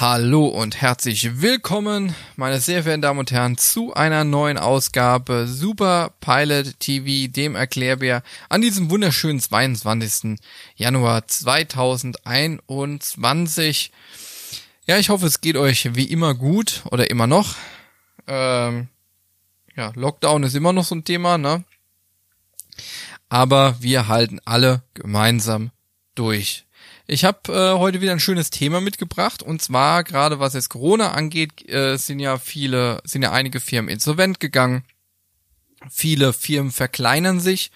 Hallo und herzlich willkommen, meine sehr verehrten Damen und Herren, zu einer neuen Ausgabe Super Pilot TV, dem Erklärbär, an diesem wunderschönen 22. Januar 2021. Ja, ich hoffe, es geht euch wie immer gut oder immer noch. Ähm, ja, Lockdown ist immer noch so ein Thema, ne? Aber wir halten alle gemeinsam durch. Ich habe äh, heute wieder ein schönes Thema mitgebracht und zwar gerade was jetzt Corona angeht, äh, sind ja viele, sind ja einige Firmen insolvent gegangen. Viele Firmen verkleinern sich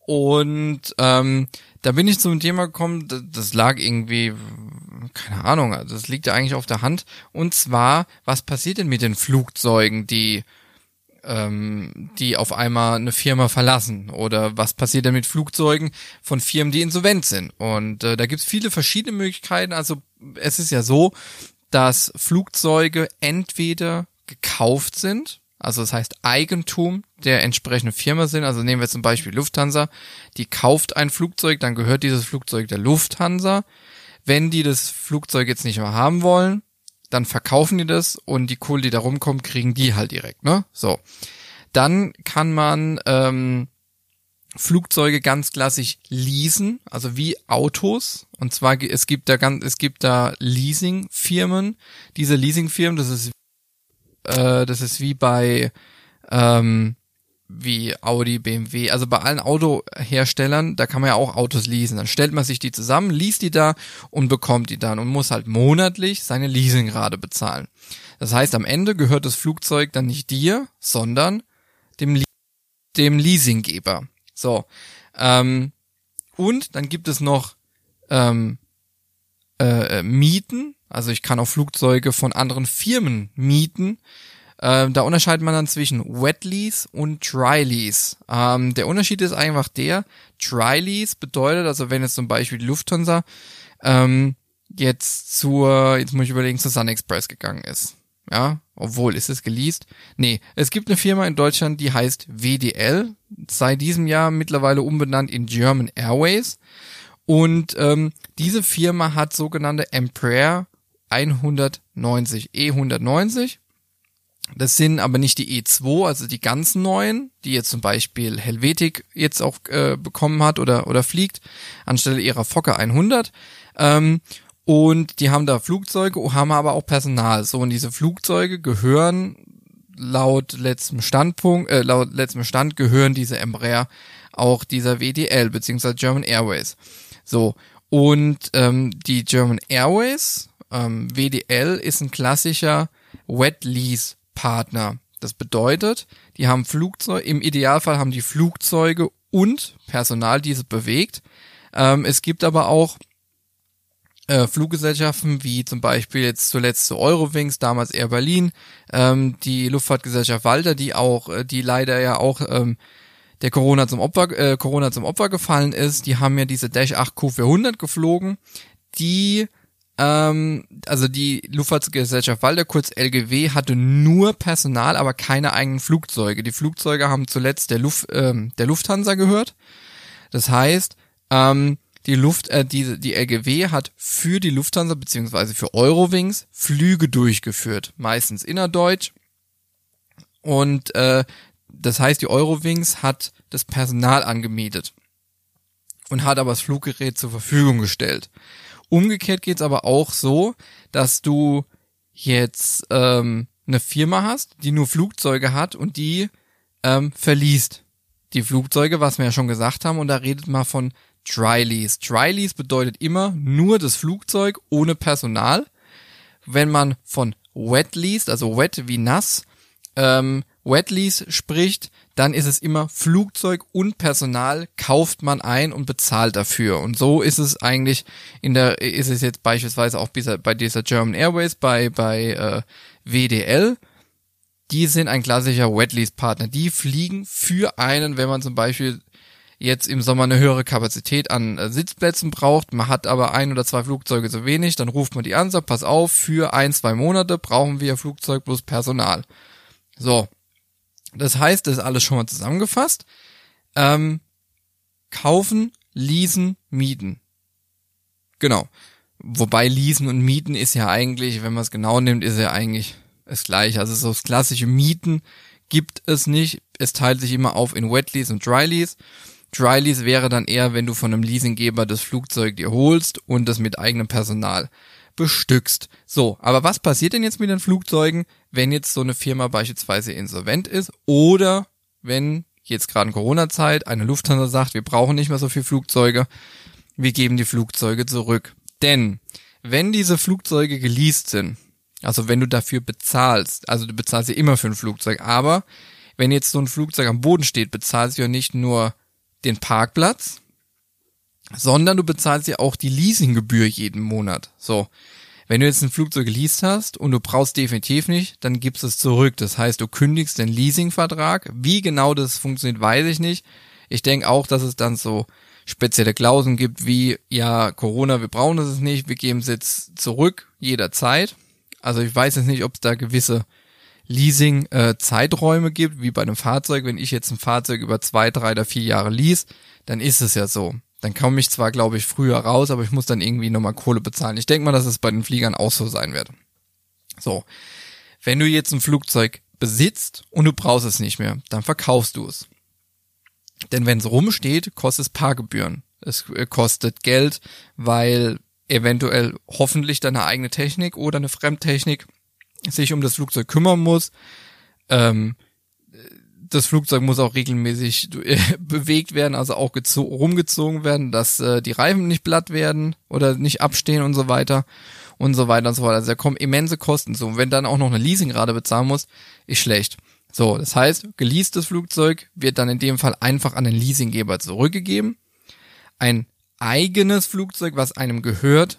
und ähm, da bin ich zum Thema gekommen, das lag irgendwie, keine Ahnung, das liegt ja eigentlich auf der Hand. Und zwar, was passiert denn mit den Flugzeugen, die ähm, die auf einmal eine Firma verlassen oder was passiert denn mit Flugzeugen von Firmen, die insolvent sind. Und äh, da gibt's viele verschiedene Möglichkeiten. Also es ist ja so, dass Flugzeuge entweder gekauft sind, also das heißt Eigentum der entsprechenden Firma sind. Also nehmen wir zum Beispiel Lufthansa, die kauft ein Flugzeug, dann gehört dieses Flugzeug der Lufthansa. Wenn die das Flugzeug jetzt nicht mehr haben wollen, dann verkaufen die das und die Kohle, die da rumkommt, kriegen die halt direkt, ne? So. Dann kann man ähm, Flugzeuge ganz klassisch leasen, also wie Autos. Und zwar es gibt da ganz, es gibt da Leasingfirmen. Diese Leasingfirmen, das ist äh, das ist wie bei ähm, wie Audi, BMW, also bei allen Autoherstellern, da kann man ja auch Autos leasen. Dann stellt man sich die zusammen, liest die da und bekommt die dann und muss halt monatlich seine Leasingrate bezahlen. Das heißt, am Ende gehört das Flugzeug dann nicht dir, sondern dem, dem Leasinggeber. So. Ähm, und dann gibt es noch ähm, äh, Mieten. Also ich kann auch Flugzeuge von anderen Firmen mieten. Ähm, da unterscheidet man dann zwischen Wet Lease und Dry Lease. Ähm, der Unterschied ist einfach der, Dry Lease bedeutet, also wenn jetzt zum Beispiel die Lufthansa ähm, jetzt zur, jetzt muss ich überlegen, zur Sun Express gegangen ist. Ja, obwohl, ist es geleast? Nee, es gibt eine Firma in Deutschland, die heißt WDL, seit diesem Jahr mittlerweile umbenannt in German Airways. Und ähm, diese Firma hat sogenannte Embraer 190, E190 das sind aber nicht die E2, also die ganz neuen, die jetzt zum Beispiel Helvetic jetzt auch äh, bekommen hat oder, oder fliegt, anstelle ihrer Fokker 100. Ähm, und die haben da Flugzeuge, haben aber auch Personal. So, und diese Flugzeuge gehören laut letztem Standpunkt, äh, laut letztem Stand gehören diese Embraer auch dieser WDL, beziehungsweise German Airways. So, und ähm, die German Airways, ähm, WDL, ist ein klassischer Wet Lease Partner. Das bedeutet, die haben Flugzeuge, im Idealfall haben die Flugzeuge und Personal diese bewegt. Ähm, es gibt aber auch äh, Fluggesellschaften wie zum Beispiel jetzt zuletzt zu Eurowings, damals Air Berlin, ähm, die Luftfahrtgesellschaft Walter, die auch, äh, die leider ja auch ähm, der Corona zum Opfer, äh, Corona zum Opfer gefallen ist, die haben ja diese Dash 8 Q400 geflogen, die ähm, also die Luftfahrtgesellschaft Walder, kurz LGW, hatte nur Personal, aber keine eigenen Flugzeuge. Die Flugzeuge haben zuletzt der, Luft, ähm, der Lufthansa gehört. Das heißt, ähm, die Luft, äh, die, die LGW hat für die Lufthansa beziehungsweise für Eurowings Flüge durchgeführt, meistens innerdeutsch. Und äh, das heißt, die Eurowings hat das Personal angemietet und hat aber das Fluggerät zur Verfügung gestellt. Umgekehrt geht's aber auch so, dass du jetzt ähm, eine Firma hast, die nur Flugzeuge hat und die ähm, verliest die Flugzeuge, was wir ja schon gesagt haben, und da redet man von Dry Lease. Dry Lease bedeutet immer nur das Flugzeug ohne Personal. Wenn man von Wet Lease, also Wet wie nass, ähm, Wet Lease spricht, dann ist es immer Flugzeug und Personal kauft man ein und bezahlt dafür. Und so ist es eigentlich in der, ist es jetzt beispielsweise auch bei dieser German Airways, bei, bei äh, WDL. Die sind ein klassischer Wet Lease Partner. Die fliegen für einen, wenn man zum Beispiel jetzt im Sommer eine höhere Kapazität an äh, Sitzplätzen braucht, man hat aber ein oder zwei Flugzeuge zu wenig, dann ruft man die an, sagt, pass auf, für ein, zwei Monate brauchen wir Flugzeug plus Personal. So, das heißt, das ist alles schon mal zusammengefasst. Ähm, kaufen, leasen, mieten. Genau. wobei Leasen und Mieten ist ja eigentlich, wenn man es genau nimmt, ist ja eigentlich das gleiche. Also so das klassische Mieten gibt es nicht. Es teilt sich immer auf in Wet Lease und Dry Lease. Dry Lease wäre dann eher, wenn du von einem Leasinggeber das Flugzeug dir holst und das mit eigenem Personal bestückst. So, aber was passiert denn jetzt mit den Flugzeugen, wenn jetzt so eine Firma beispielsweise insolvent ist oder wenn jetzt gerade in Corona-Zeit eine Lufthansa sagt, wir brauchen nicht mehr so viele Flugzeuge, wir geben die Flugzeuge zurück. Denn wenn diese Flugzeuge geleast sind, also wenn du dafür bezahlst, also du bezahlst ja immer für ein Flugzeug, aber wenn jetzt so ein Flugzeug am Boden steht, bezahlst du ja nicht nur den Parkplatz, sondern du bezahlst ja auch die Leasinggebühr jeden Monat. So. Wenn du jetzt ein Flugzeug geleast hast und du brauchst definitiv nicht, dann gibst es zurück. Das heißt, du kündigst den Leasingvertrag. Wie genau das funktioniert, weiß ich nicht. Ich denke auch, dass es dann so spezielle Klauseln gibt wie, ja, Corona, wir brauchen es nicht, wir geben es jetzt zurück jederzeit. Also ich weiß jetzt nicht, ob es da gewisse Leasing-Zeiträume äh, gibt, wie bei einem Fahrzeug. Wenn ich jetzt ein Fahrzeug über zwei, drei oder vier Jahre lease, dann ist es ja so. Dann komme ich zwar, glaube ich, früher raus, aber ich muss dann irgendwie nochmal Kohle bezahlen. Ich denke mal, dass es bei den Fliegern auch so sein wird. So. Wenn du jetzt ein Flugzeug besitzt und du brauchst es nicht mehr, dann verkaufst du es. Denn wenn es rumsteht, kostet es Parkgebühren. Es äh, kostet Geld, weil eventuell hoffentlich deine eigene Technik oder eine Fremdtechnik sich um das Flugzeug kümmern muss. Ähm, das Flugzeug muss auch regelmäßig äh, bewegt werden, also auch rumgezogen werden, dass äh, die Reifen nicht platt werden oder nicht abstehen und so weiter und so weiter und so weiter. Also da kommen immense Kosten zu. Und wenn dann auch noch eine Leasingrate bezahlen muss, ist schlecht. So, das heißt, geleastes Flugzeug wird dann in dem Fall einfach an den Leasinggeber zurückgegeben. Ein eigenes Flugzeug, was einem gehört,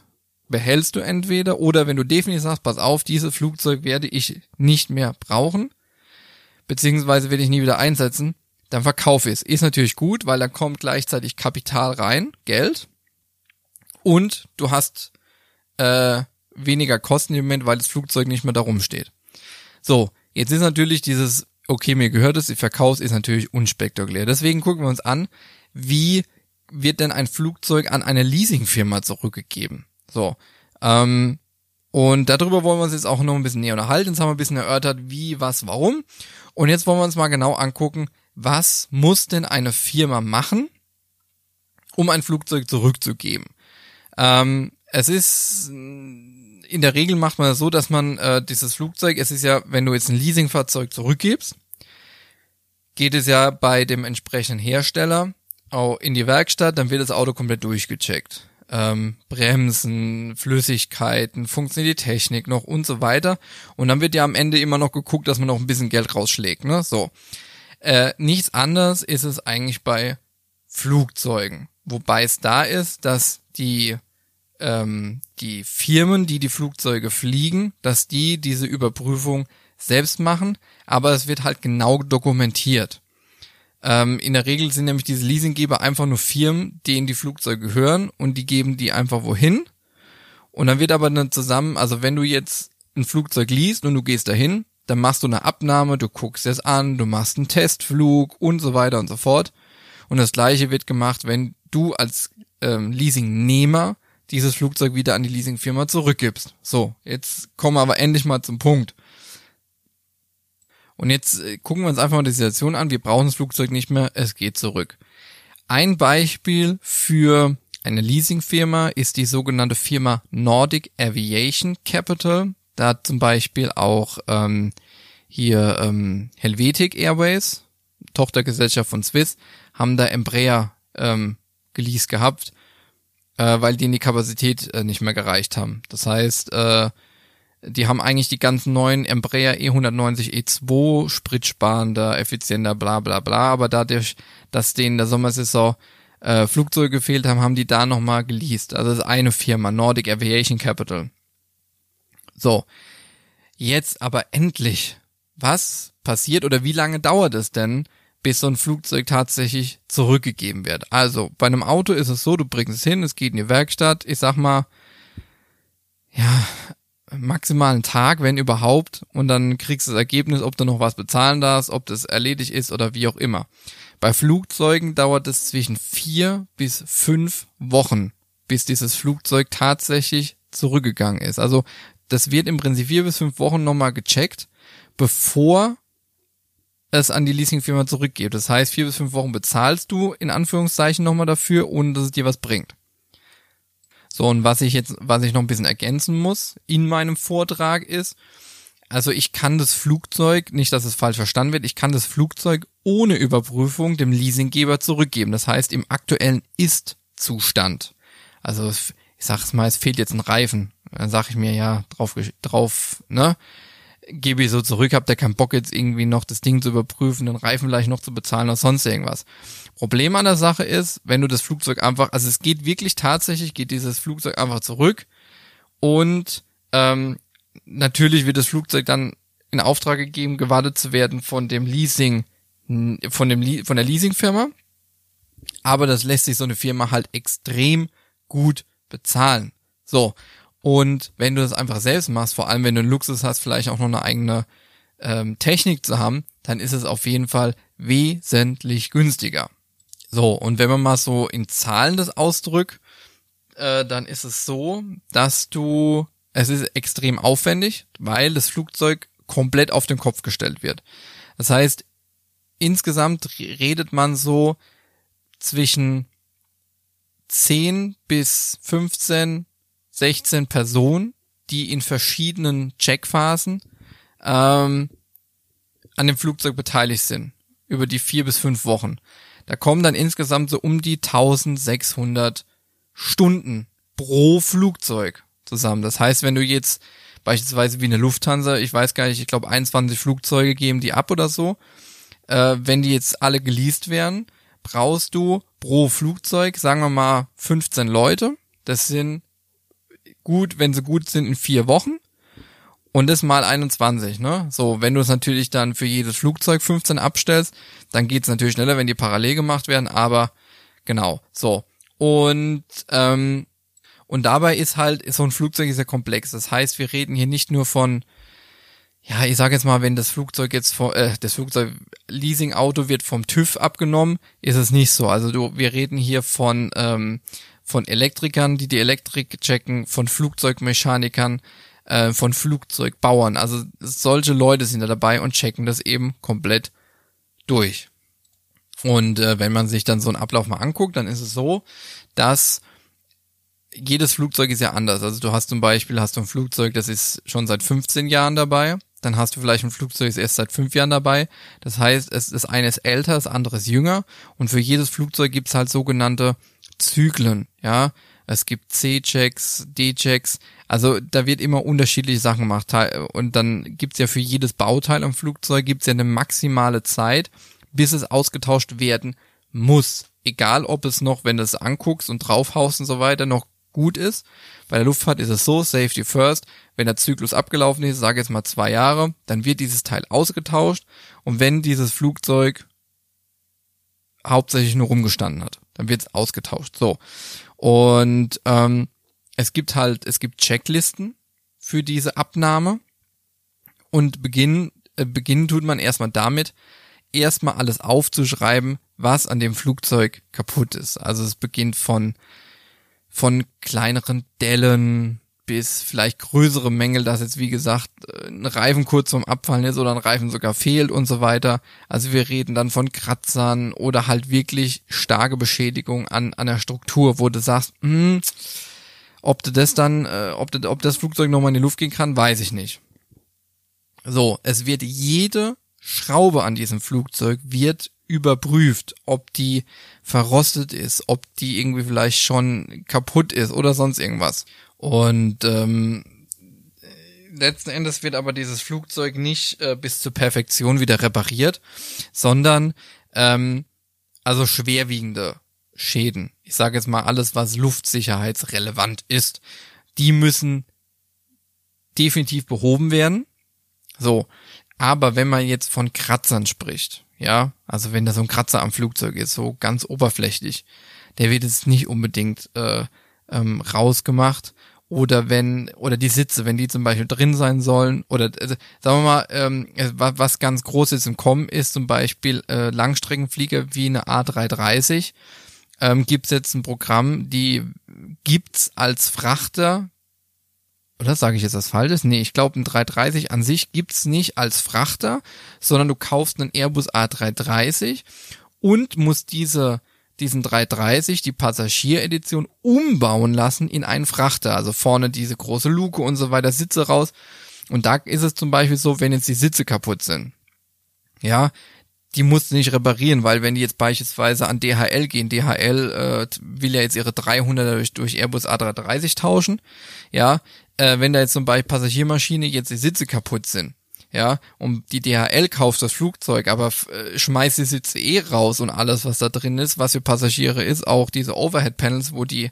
behältst du entweder oder wenn du definitiv sagst, pass auf, dieses Flugzeug werde ich nicht mehr brauchen, beziehungsweise werde ich nie wieder einsetzen, dann verkaufe ich es. Ist natürlich gut, weil dann kommt gleichzeitig Kapital rein, Geld, und du hast äh, weniger Kosten im Moment, weil das Flugzeug nicht mehr da rumsteht. So, jetzt ist natürlich dieses, okay, mir gehört es, ich verkaufe ist natürlich unspektakulär. Deswegen gucken wir uns an, wie wird denn ein Flugzeug an eine Leasingfirma zurückgegeben? So. Ähm, und darüber wollen wir uns jetzt auch noch ein bisschen näher unterhalten. Jetzt haben wir ein bisschen erörtert, wie, was, warum. Und jetzt wollen wir uns mal genau angucken, was muss denn eine Firma machen, um ein Flugzeug zurückzugeben. Ähm, es ist in der Regel macht man das so, dass man äh, dieses Flugzeug, es ist ja, wenn du jetzt ein Leasingfahrzeug zurückgibst, geht es ja bei dem entsprechenden Hersteller auch in die Werkstatt, dann wird das Auto komplett durchgecheckt ähm, Bremsen, Flüssigkeiten, funktioniert die Technik noch und so weiter. Und dann wird ja am Ende immer noch geguckt, dass man noch ein bisschen Geld rausschlägt. Ne? So. Äh, nichts anderes ist es eigentlich bei Flugzeugen. Wobei es da ist, dass die, ähm, die Firmen, die die Flugzeuge fliegen, dass die diese Überprüfung selbst machen, aber es wird halt genau dokumentiert. Ähm, in der Regel sind nämlich diese Leasinggeber einfach nur Firmen, denen die Flugzeuge gehören und die geben die einfach wohin. Und dann wird aber dann zusammen, also wenn du jetzt ein Flugzeug liest und du gehst dahin, dann machst du eine Abnahme, du guckst es an, du machst einen Testflug und so weiter und so fort. Und das gleiche wird gemacht, wenn du als ähm, Leasingnehmer dieses Flugzeug wieder an die Leasingfirma zurückgibst. So, jetzt kommen wir aber endlich mal zum Punkt. Und jetzt äh, gucken wir uns einfach mal die Situation an. Wir brauchen das Flugzeug nicht mehr. Es geht zurück. Ein Beispiel für eine Leasingfirma ist die sogenannte Firma Nordic Aviation Capital. Da hat zum Beispiel auch ähm, hier ähm, Helvetic Airways, Tochtergesellschaft von Swiss, haben da Embraer ähm, geleast gehabt, äh, weil die die Kapazität äh, nicht mehr gereicht haben. Das heißt, äh, die haben eigentlich die ganzen neuen Embraer E190 E2 spritsparender, effizienter, bla bla bla, aber dadurch, dass denen der Sommersaison äh, Flugzeuge gefehlt haben, haben die da nochmal geleast. Also das ist eine Firma, Nordic Aviation Capital. So, jetzt aber endlich, was passiert oder wie lange dauert es denn, bis so ein Flugzeug tatsächlich zurückgegeben wird? Also, bei einem Auto ist es so, du bringst es hin, es geht in die Werkstatt, ich sag mal, ja, maximal einen Tag, wenn überhaupt, und dann kriegst du das Ergebnis, ob du noch was bezahlen darfst, ob das erledigt ist oder wie auch immer. Bei Flugzeugen dauert es zwischen vier bis fünf Wochen, bis dieses Flugzeug tatsächlich zurückgegangen ist. Also das wird im Prinzip vier bis fünf Wochen nochmal gecheckt, bevor es an die Leasingfirma zurückgeht. Das heißt, vier bis fünf Wochen bezahlst du in Anführungszeichen nochmal dafür, ohne dass es dir was bringt. So, und was ich jetzt, was ich noch ein bisschen ergänzen muss in meinem Vortrag ist, also ich kann das Flugzeug, nicht dass es falsch verstanden wird, ich kann das Flugzeug ohne Überprüfung dem Leasinggeber zurückgeben. Das heißt im aktuellen Ist-Zustand. Also ich sag's mal, es fehlt jetzt ein Reifen. Dann sag ich mir ja drauf, drauf, ne? Gebe ich so zurück, habt ihr keinen Bock jetzt irgendwie noch das Ding zu überprüfen, den Reifen vielleicht noch zu bezahlen oder sonst irgendwas. Problem an der Sache ist, wenn du das Flugzeug einfach, also es geht wirklich tatsächlich, geht dieses Flugzeug einfach zurück und ähm, natürlich wird das Flugzeug dann in Auftrag gegeben, gewartet zu werden von dem Leasing, von dem von der Leasingfirma. Aber das lässt sich so eine Firma halt extrem gut bezahlen. So. Und wenn du das einfach selbst machst, vor allem wenn du einen Luxus hast, vielleicht auch noch eine eigene ähm, Technik zu haben, dann ist es auf jeden Fall wesentlich günstiger. So, und wenn man mal so in Zahlen das ausdrückt, äh, dann ist es so, dass du, es ist extrem aufwendig, weil das Flugzeug komplett auf den Kopf gestellt wird. Das heißt, insgesamt redet man so zwischen 10 bis 15, 16 Personen, die in verschiedenen Checkphasen ähm, an dem Flugzeug beteiligt sind, über die vier bis fünf Wochen. Da kommen dann insgesamt so um die 1600 Stunden pro Flugzeug zusammen. Das heißt, wenn du jetzt beispielsweise wie eine Lufthansa, ich weiß gar nicht, ich glaube 21 Flugzeuge geben die ab oder so, äh, wenn die jetzt alle geleast werden, brauchst du pro Flugzeug, sagen wir mal 15 Leute. Das sind gut, wenn sie gut sind, in vier Wochen. Und das mal 21, ne? So, wenn du es natürlich dann für jedes Flugzeug 15 abstellst, dann geht's natürlich schneller, wenn die parallel gemacht werden, aber genau, so. Und ähm, und dabei ist halt, so ein Flugzeug ist ja komplex. Das heißt, wir reden hier nicht nur von, ja, ich sage jetzt mal, wenn das Flugzeug jetzt vor, äh, das Flugzeug Leasing-Auto wird vom TÜV abgenommen, ist es nicht so. Also du, wir reden hier von ähm, von Elektrikern, die die Elektrik checken, von Flugzeugmechanikern, äh, von Flugzeugbauern. Also solche Leute sind da dabei und checken das eben komplett durch. Und äh, wenn man sich dann so einen Ablauf mal anguckt, dann ist es so, dass jedes Flugzeug ist ja anders. Also du hast zum Beispiel hast du ein Flugzeug, das ist schon seit 15 Jahren dabei. Dann hast du vielleicht ein Flugzeug, das ist erst seit fünf Jahren dabei. Das heißt, es, ist älter, das andere ist jünger. Und für jedes Flugzeug gibt's halt sogenannte Zyklen. Ja, es gibt C-Checks, D-Checks, also da wird immer unterschiedliche Sachen gemacht. Und dann gibt's ja für jedes Bauteil am Flugzeug gibt's ja eine maximale Zeit, bis es ausgetauscht werden muss. Egal ob es noch, wenn du es anguckst und draufhaust und so weiter, noch gut ist. Bei der Luftfahrt ist es so, Safety First, wenn der Zyklus abgelaufen ist, sage jetzt mal zwei Jahre, dann wird dieses Teil ausgetauscht und wenn dieses Flugzeug hauptsächlich nur rumgestanden hat, dann wird es ausgetauscht. So. Und ähm, es gibt halt, es gibt Checklisten für diese Abnahme und beginnen, äh, beginnen tut man erstmal damit, erstmal alles aufzuschreiben, was an dem Flugzeug kaputt ist. Also es beginnt von von kleineren Dellen bis vielleicht größere Mängel, dass jetzt wie gesagt ein Reifen kurz vorm Abfallen ist oder ein Reifen sogar fehlt und so weiter. Also wir reden dann von Kratzern oder halt wirklich starke Beschädigung an, an der Struktur, wo du sagst, hm, ob du das dann, äh, ob, du, ob das Flugzeug nochmal in die Luft gehen kann, weiß ich nicht. So, es wird jede Schraube an diesem Flugzeug wird überprüft, ob die verrostet ist, ob die irgendwie vielleicht schon kaputt ist oder sonst irgendwas. Und ähm, letzten Endes wird aber dieses Flugzeug nicht äh, bis zur Perfektion wieder repariert, sondern ähm, also schwerwiegende Schäden. Ich sage jetzt mal alles, was luftsicherheitsrelevant ist, die müssen definitiv behoben werden. So, aber wenn man jetzt von Kratzern spricht, ja, also wenn da so ein Kratzer am Flugzeug ist, so ganz oberflächlich, der wird jetzt nicht unbedingt äh, ähm, rausgemacht, oder wenn oder die Sitze, wenn die zum Beispiel drin sein sollen. Oder also, sagen wir mal, ähm, was ganz groß ist im Kommen ist zum Beispiel äh, Langstreckenflieger wie eine A330 ähm, gibt es jetzt ein Programm, die gibt's als Frachter. Oder sage ich jetzt was Falsches? Nee, ich glaube, ein 330 an sich gibt's nicht als Frachter, sondern du kaufst einen Airbus A330 und musst diese diesen 330, die Passagieredition, umbauen lassen in einen Frachter. Also vorne diese große Luke und so weiter, Sitze raus. Und da ist es zum Beispiel so, wenn jetzt die Sitze kaputt sind. Ja, die musst du nicht reparieren, weil wenn die jetzt beispielsweise an DHL gehen, DHL äh, will ja jetzt ihre 300 durch, durch Airbus A330 tauschen, ja, äh, wenn da jetzt zum Beispiel Passagiermaschine jetzt die Sitze kaputt sind, ja, und die DHL kauft das Flugzeug, aber äh, schmeißt die Sitze eh raus und alles, was da drin ist, was für Passagiere ist, auch diese Overhead-Panels, wo die,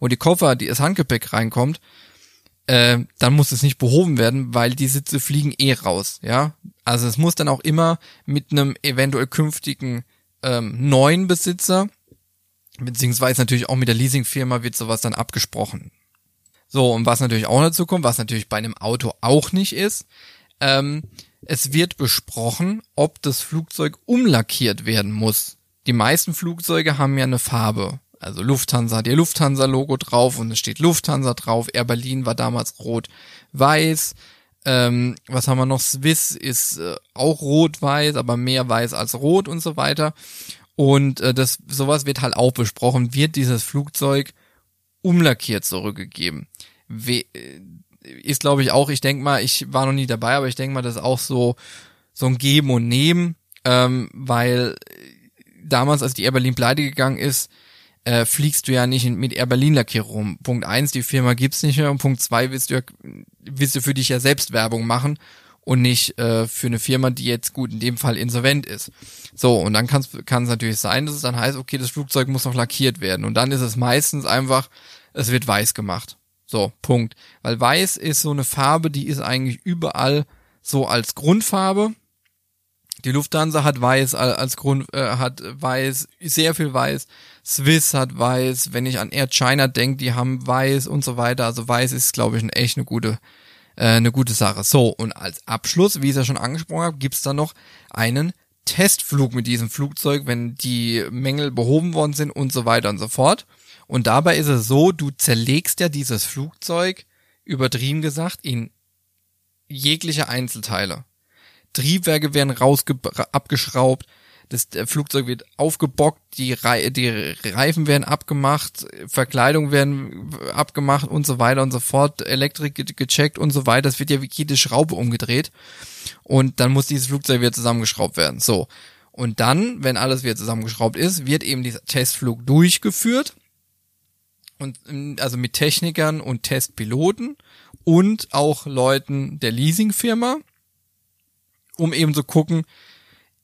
wo die Koffer, die, das Handgepäck reinkommt, äh, dann muss es nicht behoben werden, weil die Sitze fliegen eh raus, ja. Also es muss dann auch immer mit einem eventuell künftigen ähm, neuen Besitzer, beziehungsweise natürlich auch mit der Leasingfirma wird sowas dann abgesprochen. So, und was natürlich auch dazu kommt, was natürlich bei einem Auto auch nicht ist, ähm, es wird besprochen, ob das Flugzeug umlackiert werden muss. Die meisten Flugzeuge haben ja eine Farbe. Also Lufthansa hat ihr Lufthansa-Logo drauf und es steht Lufthansa drauf. Air Berlin war damals rot-weiß. Ähm, was haben wir noch? Swiss ist äh, auch rot-weiß, aber mehr weiß als rot und so weiter. Und äh, das sowas wird halt auch besprochen. Wird dieses Flugzeug umlackiert zurückgegeben? We äh, ist glaube ich auch. Ich denke mal, ich war noch nie dabei, aber ich denke mal, das ist auch so so ein Geben und Nehmen, ähm, weil damals, als die Air Berlin pleite gegangen ist, äh, fliegst du ja nicht mit Air Berlin Lackierung rum. Punkt eins, die Firma gibt's nicht mehr und Punkt zwei, willst du ja, willst du für dich ja selbst Werbung machen und nicht äh, für eine Firma, die jetzt gut in dem Fall insolvent ist. So, und dann kann es natürlich sein, dass es dann heißt, okay, das Flugzeug muss noch lackiert werden. Und dann ist es meistens einfach, es wird weiß gemacht. So, Punkt. Weil weiß ist so eine Farbe, die ist eigentlich überall so als Grundfarbe. Die Lufthansa hat weiß als Grund, äh, hat weiß, sehr viel weiß. Swiss hat weiß, wenn ich an Air China denke, die haben weiß und so weiter. Also weiß ist, glaube ich, eine echt eine gute, äh, eine gute Sache. So, und als Abschluss, wie ich es ja schon angesprochen habe, gibt's da noch einen Testflug mit diesem Flugzeug, wenn die Mängel behoben worden sind und so weiter und so fort. Und dabei ist es so, du zerlegst ja dieses Flugzeug, übertrieben gesagt, in jegliche Einzelteile. Triebwerke werden rausge abgeschraubt, das Flugzeug wird aufgebockt, die, Re die Reifen werden abgemacht, Verkleidung werden abgemacht und so weiter und so fort, Elektrik gecheckt und so weiter. Es wird ja wie jede Schraube umgedreht und dann muss dieses Flugzeug wieder zusammengeschraubt werden. So. Und dann, wenn alles wieder zusammengeschraubt ist, wird eben dieser Testflug durchgeführt und also mit Technikern und Testpiloten und auch Leuten der Leasingfirma, um eben zu gucken,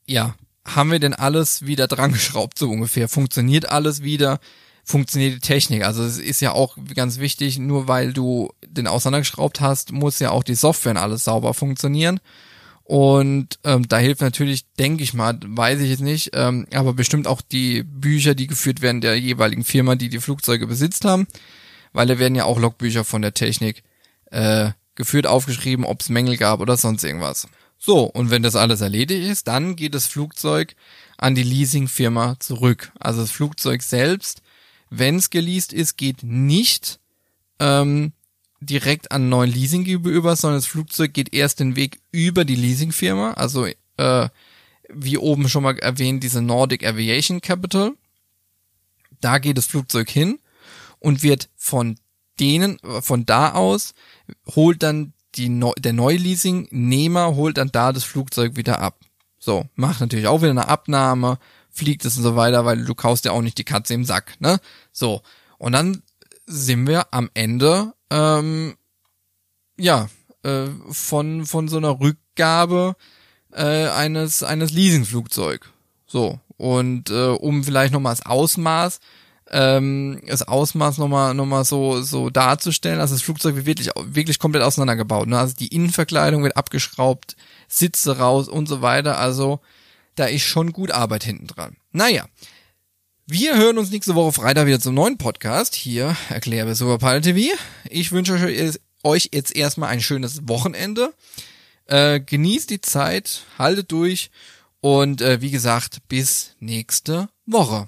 ja, haben wir denn alles wieder dran geschraubt, so ungefähr? Funktioniert alles wieder? Funktioniert die Technik? Also es ist ja auch ganz wichtig, nur weil du den auseinandergeschraubt hast, muss ja auch die Software und alles sauber funktionieren. Und ähm, da hilft natürlich, denke ich mal, weiß ich jetzt nicht, ähm, aber bestimmt auch die Bücher, die geführt werden der jeweiligen Firma, die die Flugzeuge besitzt haben, weil da werden ja auch Logbücher von der Technik äh, geführt, aufgeschrieben, ob es Mängel gab oder sonst irgendwas. So, und wenn das alles erledigt ist, dann geht das Flugzeug an die Leasingfirma zurück. Also das Flugzeug selbst, wenn es geleast ist, geht nicht ähm, direkt an neuen Leasinggeber über, sondern das Flugzeug geht erst den Weg über die Leasingfirma, also äh, wie oben schon mal erwähnt, diese Nordic Aviation Capital. Da geht das Flugzeug hin und wird von denen, von da aus, holt dann die Neu der Neuleasing-Nehmer holt dann da das Flugzeug wieder ab. So, macht natürlich auch wieder eine Abnahme, fliegt es und so weiter, weil du kaufst ja auch nicht die Katze im Sack, ne? So, und dann sind wir am Ende, ähm, ja, äh, von, von so einer Rückgabe äh, eines, eines Leasingflugzeug. So, und äh, um vielleicht nochmal das Ausmaß ähm, das Ausmaß nochmal noch mal so, so darzustellen. Also das Flugzeug wird wirklich, wirklich komplett auseinandergebaut. Ne? Also die Innenverkleidung wird abgeschraubt, Sitze raus und so weiter. Also da ist schon gut Arbeit hinten dran. Naja. Wir hören uns nächste Woche Freitag wieder zum neuen Podcast. Hier erkläre wir Superpilot TV. Ich wünsche euch jetzt erstmal ein schönes Wochenende. Äh, genießt die Zeit, haltet durch und äh, wie gesagt, bis nächste Woche.